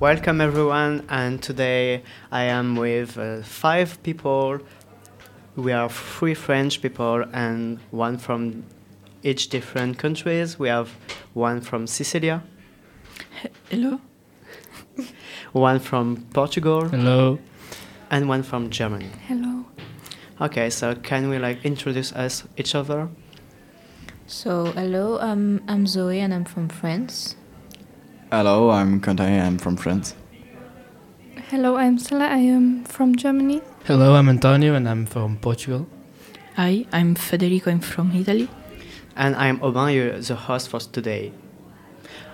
welcome everyone, and today I am with uh, five people. We are three French people and one from each different countries. We have one from Sicilia, Hello. one from Portugal, Hello. and one from Germany. Hello. Okay, so can we like introduce us each other? So, hello, um, I'm Zoe and I'm from France. Hello, I'm Quentin. I'm from France. Hello, I'm Stella. I am from Germany. Hello, I'm Antonio and I'm from Portugal. Hi, I'm Federico. I'm from Italy. And I'm Aubin, you're the host for today.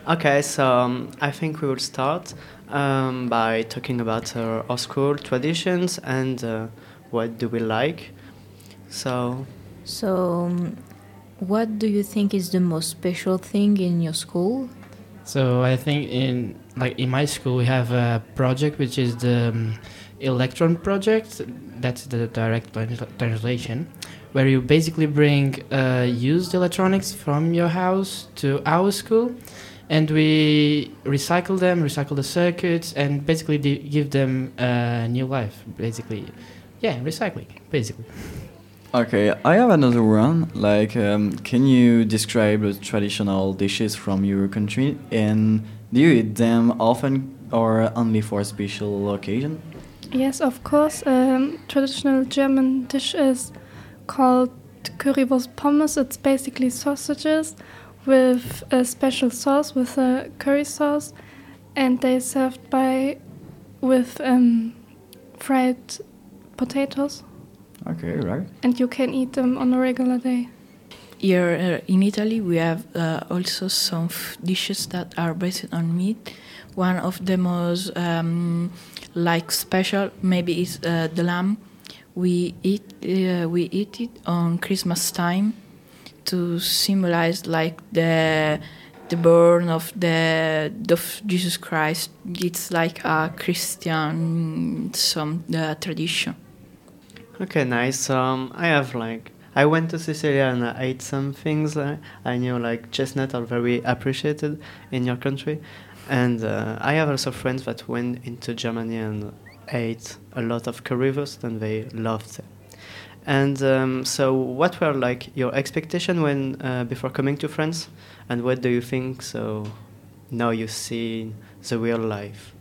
Okay, so um, I think we will start um, by talking about uh, our school traditions and uh, what do we like. So, So, um, what do you think is the most special thing in your school? So I think in like in my school we have a project which is the um, electron project. That's the direct translation, where you basically bring uh, used electronics from your house to our school, and we recycle them, recycle the circuits, and basically give them a new life. Basically, yeah, recycling basically. Okay, I have another one. Like, um, can you describe the traditional dishes from your country and do you eat them often or only for special occasion? Yes, of course. Um, traditional German dish is called Currywurst Pommes. It's basically sausages with a special sauce, with a curry sauce, and they served by with um, fried potatoes, Okay, right. and you can eat them on a regular day. Here uh, in Italy, we have uh, also some f- dishes that are based on meat. One of the most um, like special maybe is uh, the lamb. We eat uh, we eat it on Christmas time to symbolize like the the born of the of Jesus Christ. It's like a Christian some uh, tradition. Okay, nice. Um, I have like I went to Sicily and I ate some things. Uh, I knew like chestnut are very appreciated in your country, and uh, I have also friends that went into Germany and ate a lot of currywurst and they loved it. And um, so, what were like your expectation when uh, before coming to France, and what do you think? So now you see the real life.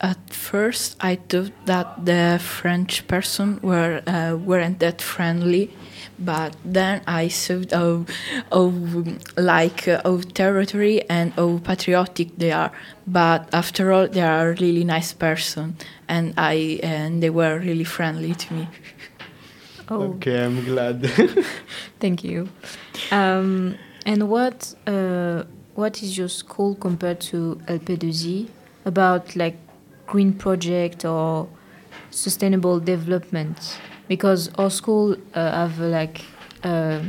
At first, I thought that the French person were uh, weren't that friendly, but then I saw how, how like uh, how territory and how patriotic they are. But after all, they are a really nice person, and I and they were really friendly to me. Oh, Okay, I'm glad. thank you. Um, and what uh, what is your school compared to LP2Z about like green project or sustainable development? Because our school uh, have like a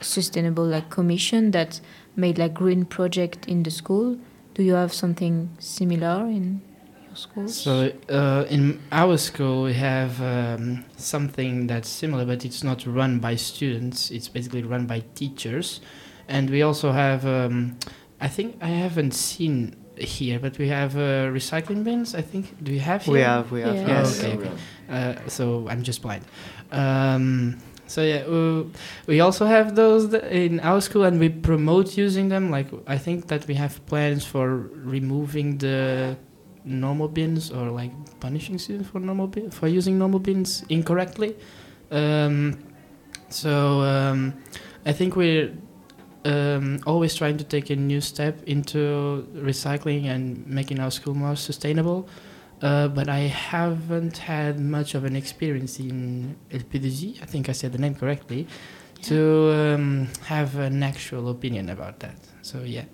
sustainable like commission that made like green project in the school. Do you have something similar in your school? So uh, in our school we have um, something that's similar, but it's not run by students. It's basically run by teachers, and we also have. Um, I think I haven't seen here, but we have uh, recycling bins. I think. Do you have? Here? we have, we have, Yeah. yes. Oh, okay, okay. Uh, so I'm just blind. Um, so yeah, uh, we also have those th- in our school, and we promote using them. Like I think that we have plans for removing the normal bins or like punishing students for normal bin- for using normal bins incorrectly. Um, so um, I think we're um, always trying to take a new step into recycling and making our school more sustainable. Uh, but I haven't had much of an experience in LPDG. I think I said the name correctly. To um, have an actual opinion about that. So yeah.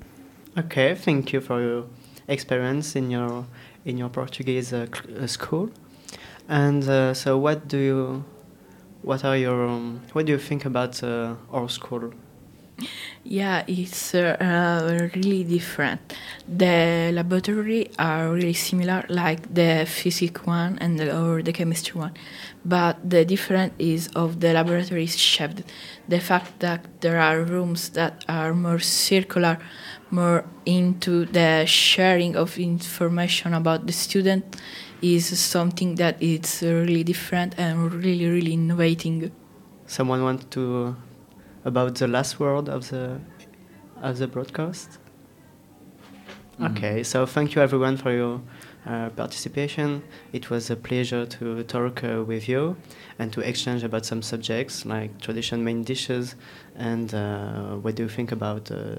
Okay, thank you for your experience in your in your Portuguese uh, uh, school. And uh, so, what do you, what are your, um, what do you think about uh, our school? Yeah, it's uh, really different. The laboratory are really similar, like the physics one and the, or the chemistry one, but the difference is of the laboratory is shaped. The fact that there are rooms that are more circular, more into the sharing of information about the student, is something that is really different and really really innovating. Someone want to about the last word of the of the broadcast? Mm. Okay, so thank you everyone for your uh, participation. It was a pleasure to talk uh, with you and to exchange about some subjects like tradition main dishes and uh, what do you think about uh,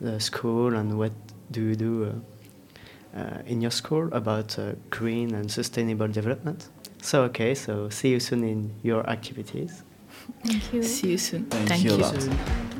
the school and what do you do uh, uh, in your school about uh, green and sustainable development. So okay, so see you soon in your activities. Thank you. See you soon. Thank Thank you a you. lot. So-